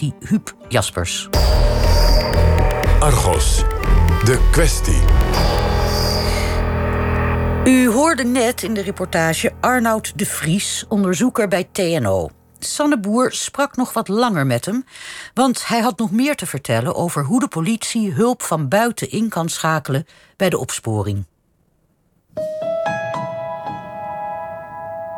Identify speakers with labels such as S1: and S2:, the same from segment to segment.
S1: redactie Huub Jaspers.
S2: Argos, de kwestie.
S1: U hoorde net in de reportage Arnoud de Vries, onderzoeker bij TNO. Sanne Boer sprak nog wat langer met hem, want hij had nog meer te vertellen over hoe de politie hulp van buiten in kan schakelen bij de opsporing.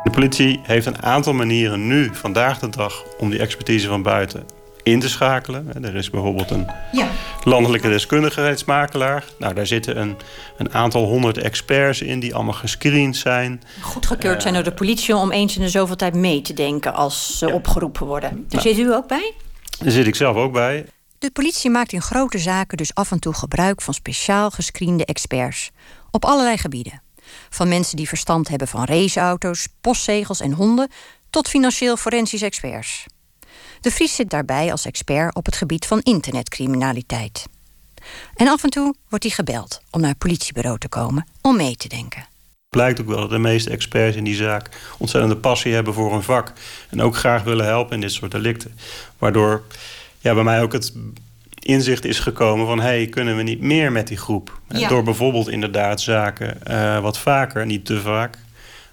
S3: De politie heeft een aantal manieren nu, vandaag de dag, om die expertise van buiten in te schakelen. Er is bijvoorbeeld een ja. landelijke deskundigheidsmakelaar. Nou, daar zitten een, een aantal honderd experts in die allemaal gescreend zijn.
S4: Goedgekeurd zijn door de politie om eens in de zoveel tijd mee te denken als ze opgeroepen worden. Daar nou, zit u ook bij?
S3: Daar zit ik zelf ook bij.
S4: De politie maakt in grote zaken dus af en toe gebruik van speciaal gescreende experts. Op allerlei gebieden. Van mensen die verstand hebben van raceauto's, postzegels en honden, tot financieel forensisch experts. De Vries zit daarbij als expert op het gebied van internetcriminaliteit. En af en toe wordt hij gebeld om naar het politiebureau te komen om mee te denken.
S3: Blijkt ook wel dat de meeste experts in die zaak ontzettende passie hebben voor hun vak. En ook graag willen helpen in dit soort delicten. Waardoor ja, bij mij ook het inzicht is gekomen van... hey, kunnen we niet meer met die groep? Door bijvoorbeeld inderdaad zaken uh, wat vaker, niet te vaak...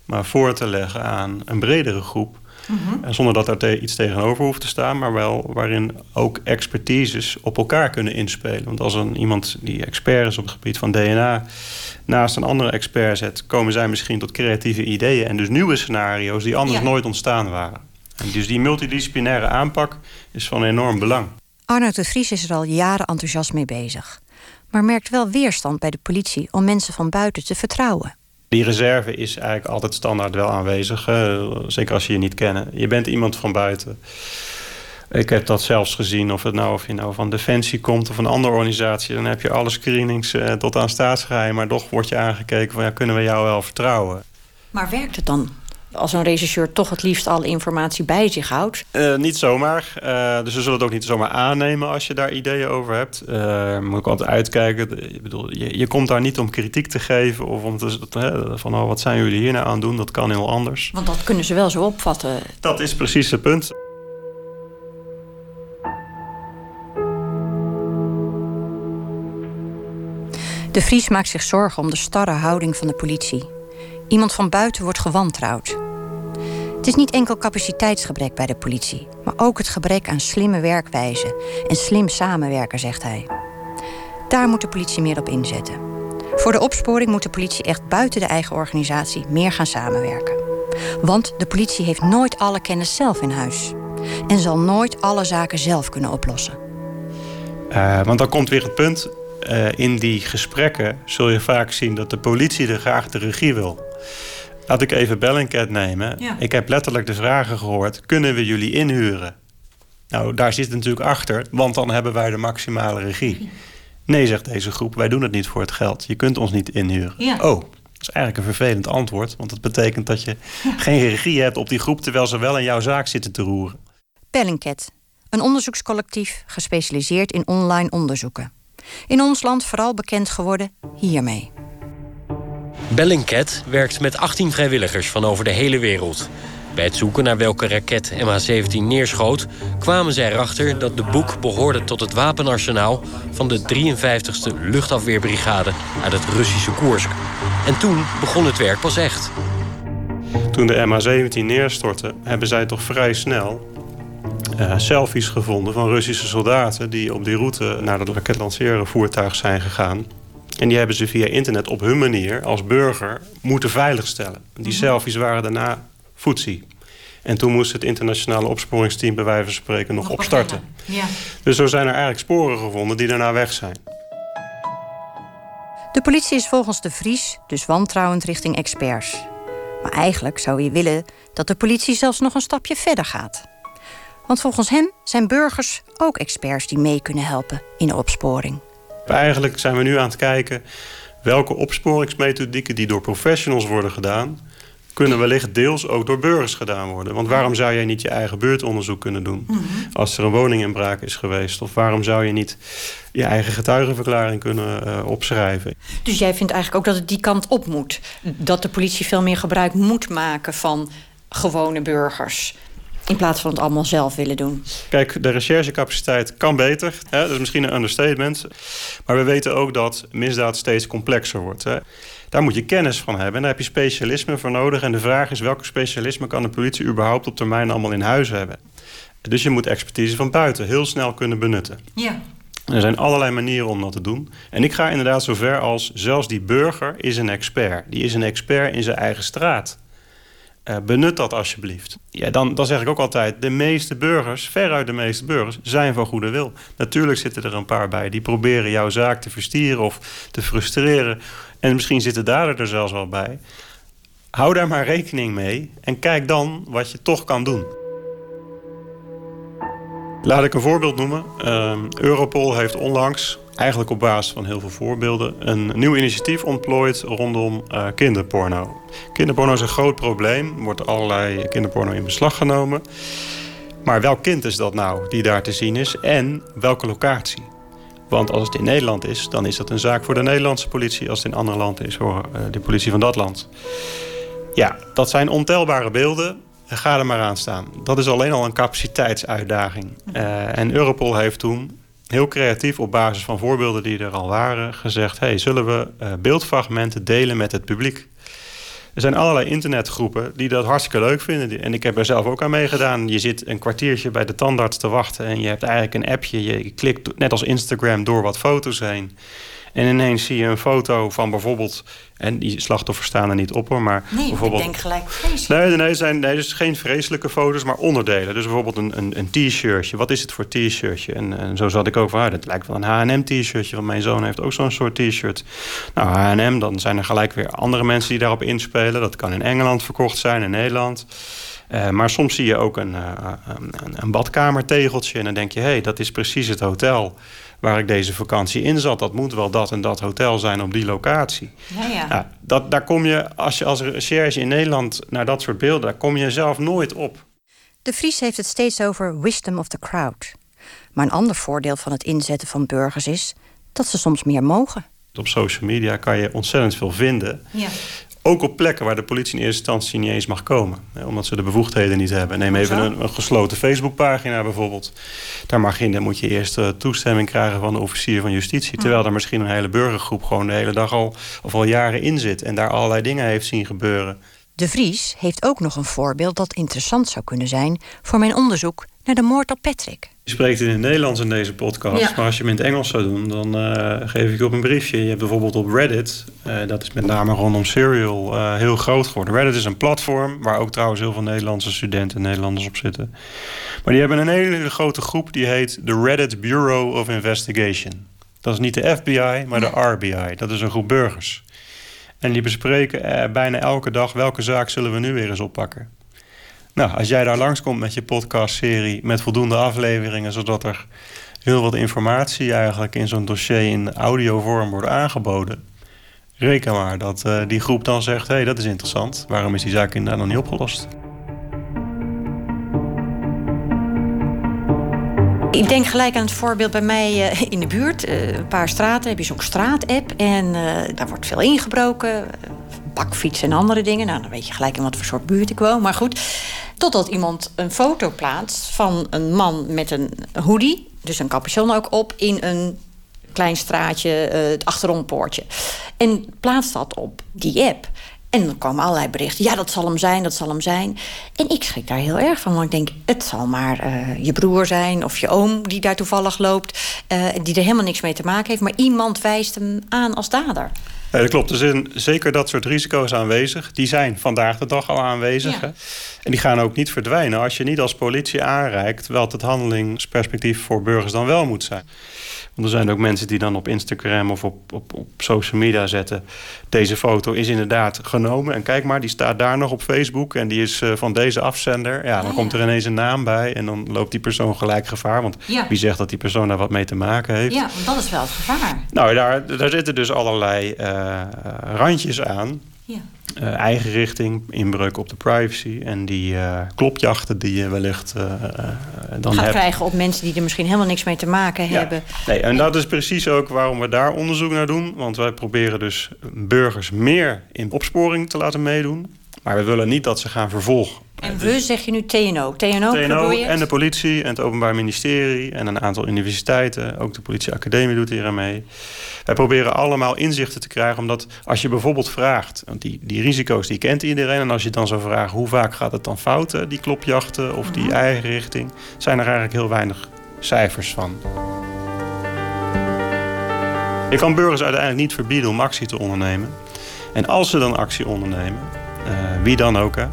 S3: maar voor te leggen aan een bredere groep... Mhm. Zonder dat er iets tegenover hoeft te staan, maar wel waarin ook expertises op elkaar kunnen inspelen. Want als een, iemand die expert is op het gebied van DNA naast een andere expert zet, komen zij misschien tot creatieve ideeën en dus nieuwe scenario's die anders nooit ontstaan waren. En dus die multidisciplinaire aanpak is van enorm belang.
S4: Arnoud de Vries is er al jaren enthousiast mee bezig. Maar merkt wel weerstand bij de politie om mensen van buiten te vertrouwen.
S3: Die reserve is eigenlijk altijd standaard wel aanwezig. zeker als je je niet kennen. Je bent iemand van buiten. Ik heb dat zelfs gezien, of, het nou, of je nou van Defensie komt of een andere organisatie. Dan heb je alle screenings uh, tot aan staatsgeheim. Maar toch wordt je aangekeken van ja, kunnen we jou wel vertrouwen.
S4: Maar werkt het dan? Als een regisseur toch het liefst alle informatie bij zich houdt?
S3: Uh, niet zomaar. Uh, dus we zullen het ook niet zomaar aannemen als je daar ideeën over hebt. Uh, moet ik altijd uitkijken. Ik bedoel, je, je, komt daar niet om kritiek te geven of om te van oh, wat zijn jullie hier nou aan doen? Dat kan heel anders.
S4: Want dat kunnen ze wel zo opvatten.
S3: Dat is precies het punt.
S4: De Vries maakt zich zorgen om de starre houding van de politie. Iemand van buiten wordt gewantrouwd. Het is niet enkel capaciteitsgebrek bij de politie, maar ook het gebrek aan slimme werkwijze en slim samenwerken, zegt hij. Daar moet de politie meer op inzetten. Voor de opsporing moet de politie echt buiten de eigen organisatie meer gaan samenwerken. Want de politie heeft nooit alle kennis zelf in huis en zal nooit alle zaken zelf kunnen oplossen.
S3: Uh, want dan komt weer het punt. Uh, in die gesprekken zul je vaak zien dat de politie er graag de regie wil. Laat ik even Bellingcat nemen. Ik heb letterlijk de vragen gehoord: kunnen we jullie inhuren? Nou, daar zit het natuurlijk achter, want dan hebben wij de maximale regie. Nee, zegt deze groep, wij doen het niet voor het geld. Je kunt ons niet inhuren. Oh, dat is eigenlijk een vervelend antwoord, want dat betekent dat je geen regie hebt op die groep terwijl ze wel in jouw zaak zitten te roeren.
S4: Bellingcat, een onderzoekscollectief gespecialiseerd in online onderzoeken. In ons land vooral bekend geworden hiermee.
S5: Bellingcat werkt met 18 vrijwilligers van over de hele wereld. Bij het zoeken naar welke raket MH17 neerschoot... kwamen zij erachter dat de boek behoorde tot het wapenarsenaal... van de 53e luchtafweerbrigade uit het Russische Koersk. En toen begon het werk pas echt.
S3: Toen de MH17 neerstortte, hebben zij toch vrij snel... Uh, selfies gevonden van Russische soldaten... die op die route naar het raketlancerenvoertuig voertuig zijn gegaan. En die hebben ze via internet op hun manier als burger moeten veiligstellen. Die mhm. selfies waren daarna voetzie. En toen moest het internationale opsporingsteam bij wijze van spreken nog, opstarten. Ja. Dus zo zijn er eigenlijk sporen gevonden die daarna weg zijn.
S4: De politie is volgens de Vries dus wantrouwend richting experts. Maar eigenlijk zou je willen dat de politie zelfs nog een stapje verder gaat. Want volgens hem zijn burgers ook experts die mee kunnen helpen in de opsporing.
S3: Eigenlijk zijn we nu aan het kijken welke opsporingsmethodieken die door professionals worden gedaan, kunnen wellicht deels ook door burgers gedaan worden. Want waarom zou jij niet je eigen buurtonderzoek kunnen doen mhm. als er een woninginbraak is geweest? Of waarom zou je niet je eigen getuigenverklaring kunnen uh, opschrijven?
S4: Dus jij vindt eigenlijk ook dat het die kant op moet? Dat de politie veel meer gebruik moet maken van gewone burgers? In plaats van het allemaal zelf willen doen.
S3: Kijk, de recherchecapaciteit kan beter. Hè? Dat is misschien een understatement. Maar we weten ook dat misdaad steeds complexer wordt. Hè? Daar moet je kennis van hebben. En daar heb je specialisme voor nodig. En de vraag is welke specialisme kan de politie überhaupt op termijn allemaal in huis hebben. Dus je moet expertise van buiten heel snel kunnen benutten.
S4: Ja.
S3: Er zijn allerlei manieren om dat te doen. En ik ga inderdaad zover als zelfs die burger is een expert. Die is een expert in zijn eigen straat. Uh, benut dat alsjeblieft. Ja, dan, dan zeg ik ook altijd: de meeste burgers, veruit de meeste burgers, zijn van goede wil. Natuurlijk zitten er een paar bij die proberen jouw zaak te verstieren of te frustreren. En misschien zitten daar er zelfs wel bij. Hou daar maar rekening mee en kijk dan wat je toch kan doen. Laat ik een voorbeeld noemen. Uh, Europol heeft onlangs, eigenlijk op basis van heel veel voorbeelden, een nieuw initiatief ontplooid rondom uh, kinderporno. Kinderporno is een groot probleem. Er wordt allerlei kinderporno in beslag genomen. Maar welk kind is dat nou die daar te zien is en welke locatie? Want als het in Nederland is, dan is dat een zaak voor de Nederlandse politie. Als het in andere landen is, voor uh, de politie van dat land. Ja, dat zijn ontelbare beelden ga er maar aan staan. Dat is alleen al een capaciteitsuitdaging. Uh, en Europol heeft toen heel creatief op basis van voorbeelden die er al waren gezegd: hey, zullen we uh, beeldfragmenten delen met het publiek? Er zijn allerlei internetgroepen die dat hartstikke leuk vinden. En ik heb er zelf ook aan meegedaan. Je zit een kwartiertje bij de tandarts te wachten en je hebt eigenlijk een appje. Je klikt net als Instagram door wat foto's heen. En ineens zie je een foto van bijvoorbeeld... en die slachtoffers staan er niet op hoor, maar
S4: nee,
S3: bijvoorbeeld...
S4: ik denk gelijk vreselijk.
S3: Nee, nee, zijn, nee, dus geen vreselijke foto's, maar onderdelen. Dus bijvoorbeeld een, een, een t-shirtje. Wat is het voor t-shirtje? En, en zo zat ik ook van, ah, dat lijkt wel een H&M-t-shirtje... want mijn zoon heeft ook zo'n soort t-shirt. Nou, H&M, dan zijn er gelijk weer andere mensen die daarop inspelen. Dat kan in Engeland verkocht zijn, in Nederland... Uh, maar soms zie je ook een, uh, een, een badkamertegeltje en dan denk je... hé, hey, dat is precies het hotel waar ik deze vakantie in zat. Dat moet wel dat en dat hotel zijn op die locatie.
S4: Ja, ja.
S3: Nou, dat, daar kom je, als je als recherche in Nederland naar dat soort beelden... daar kom je zelf nooit op.
S4: De Vries heeft het steeds over wisdom of the crowd. Maar een ander voordeel van het inzetten van burgers is... dat ze soms meer mogen.
S3: Op social media kan je ontzettend veel vinden.
S4: Ja.
S3: Ook op plekken waar de politie in eerste instantie niet eens mag komen. Omdat ze de bevoegdheden niet hebben. Neem even een, een, gesloten Facebookpagina bijvoorbeeld. Daar mag je, dan moet je eerst uh, toestemming krijgen van de officier van justitie. Terwijl er misschien een hele burgergroep gewoon de hele dag al of al jaren in zit. En daar allerlei dingen heeft zien gebeuren.
S4: De Vries heeft ook nog een voorbeeld dat interessant zou kunnen zijn voor mijn onderzoek naar de moord op Patrick.
S3: Je spreekt in het Nederlands in deze podcast, ja. maar als je hem in het Engels zou doen, dan uh, geef ik je op een briefje. Je hebt bijvoorbeeld op Reddit, uh, dat is met name rondom Serial uh, heel groot geworden. Reddit is een platform waar ook trouwens heel veel Nederlandse studenten en Nederlanders op zitten. Maar die hebben een hele grote groep die heet de Reddit Bureau of Investigation. Dat is niet de FBI, maar de RBI. Dat is een groep burgers. En die bespreken bijna elke dag welke zaak zullen we nu weer eens oppakken. Nou, als jij daar langskomt met je podcastserie met voldoende afleveringen, zodat er heel wat informatie eigenlijk in zo'n dossier in audiovorm wordt aangeboden. Reken maar dat uh, die groep dan zegt: hé, hey, dat is interessant. Waarom is die zaak inderdaad nog niet opgelost?
S4: Ik denk gelijk aan het voorbeeld bij mij uh, in de buurt. Uh, een paar straten heb je zo'n straat-app. En daar wordt veel ingebroken. Bakfiets en andere dingen. Nou, dan weet je gelijk in wat voor soort buurt ik woon. Maar goed, Totdat iemand een foto plaatst van een man met een hoodie, dus een capuchon ook op, in een klein straatje, uh, het achterompoortje. En plaatst dat op die app. En dan kwamen allerlei berichten. Ja, dat zal hem zijn, dat zal hem zijn. En ik schrik daar heel erg van. Want ik denk, het zal maar uh, je broer zijn of je oom die daar toevallig loopt. Uh, die er helemaal niks mee te maken heeft. Maar iemand wijst hem aan als dader.
S3: Ja, dat klopt. Er zijn zeker dat soort risico's aanwezig. Die zijn vandaag de dag al aanwezig. Ja. En die gaan ook niet verdwijnen als je niet als politie aanreikt... wel het handelingsperspectief voor burgers dan wel moet zijn. Want er zijn ook mensen die dan op Instagram of op, op, op social media zetten... deze foto is inderdaad genomen. En kijk maar, die staat daar nog op Facebook... en die is uh, van deze afzender. Ja, dan ja, komt er ineens een naam bij... en dan loopt die persoon gelijk gevaar. Want ja. wie zegt dat die persoon daar wat mee te maken heeft?
S4: Ja, want dat is wel het gevaar.
S3: Nou, daar, daar zitten dus allerlei uh, randjes aan...
S4: Ja.
S3: Uh, eigen richting, inbreuk op de privacy en die uh, klopjachten die je wellicht uh, dan
S4: gaat
S3: hebt.
S4: krijgen op mensen die er misschien helemaal niks mee te maken
S3: ja.
S4: hebben.
S3: Nee, en dat is precies ook waarom we daar onderzoek naar doen. Want wij proberen dus burgers meer in opsporing te laten meedoen. Maar we willen niet dat ze gaan vervolgen
S4: En we zeg je nu TNO. TNO,
S3: TNO en de politie en het Openbaar Ministerie en een aantal universiteiten. Ook de politieacademie doet hier aan mee. Wij proberen allemaal inzichten te krijgen. Omdat als je bijvoorbeeld vraagt, want die, die risico's die kent iedereen. En als je dan zou vragen hoe vaak gaat het dan fouten, die klopjachten of die mhm. eigen richting, zijn er eigenlijk heel weinig cijfers van. Je kan burgers uiteindelijk niet verbieden om actie te ondernemen. En als ze dan actie ondernemen, uh, wie dan ook, hè,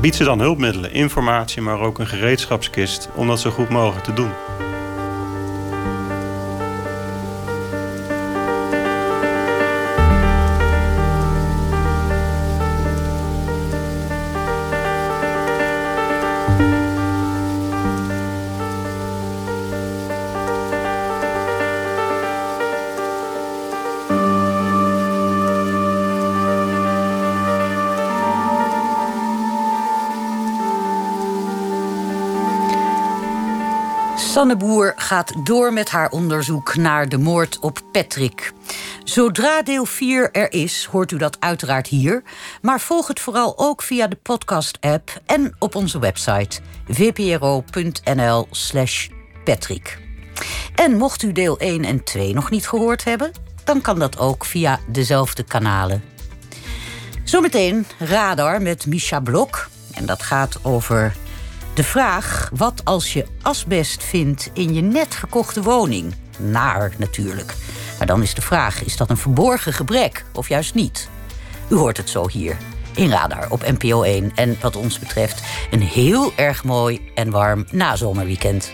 S3: biedt ze dan hulpmiddelen, informatie, maar ook een gereedschapskist om dat zo goed mogelijk te doen.
S1: Sanne Boer gaat door met haar onderzoek naar de moord op Patrick. Zodra deel 4 er is, hoort u dat uiteraard hier. Maar volg het vooral ook via de podcast-app en op onze website vpro.nl/slash Patrick. En mocht u deel 1 en 2 nog niet gehoord hebben, dan kan dat ook via dezelfde kanalen. Zometeen Radar met Misha Blok. En dat gaat over de vraag: wat als je asbest vindt in je net gekochte woning? Naar natuurlijk. Maar dan is de vraag: is dat een verborgen gebrek of juist niet? U hoort het zo hier in Radar op NPO 1. En wat ons betreft een heel erg mooi en warm nazomerweekend.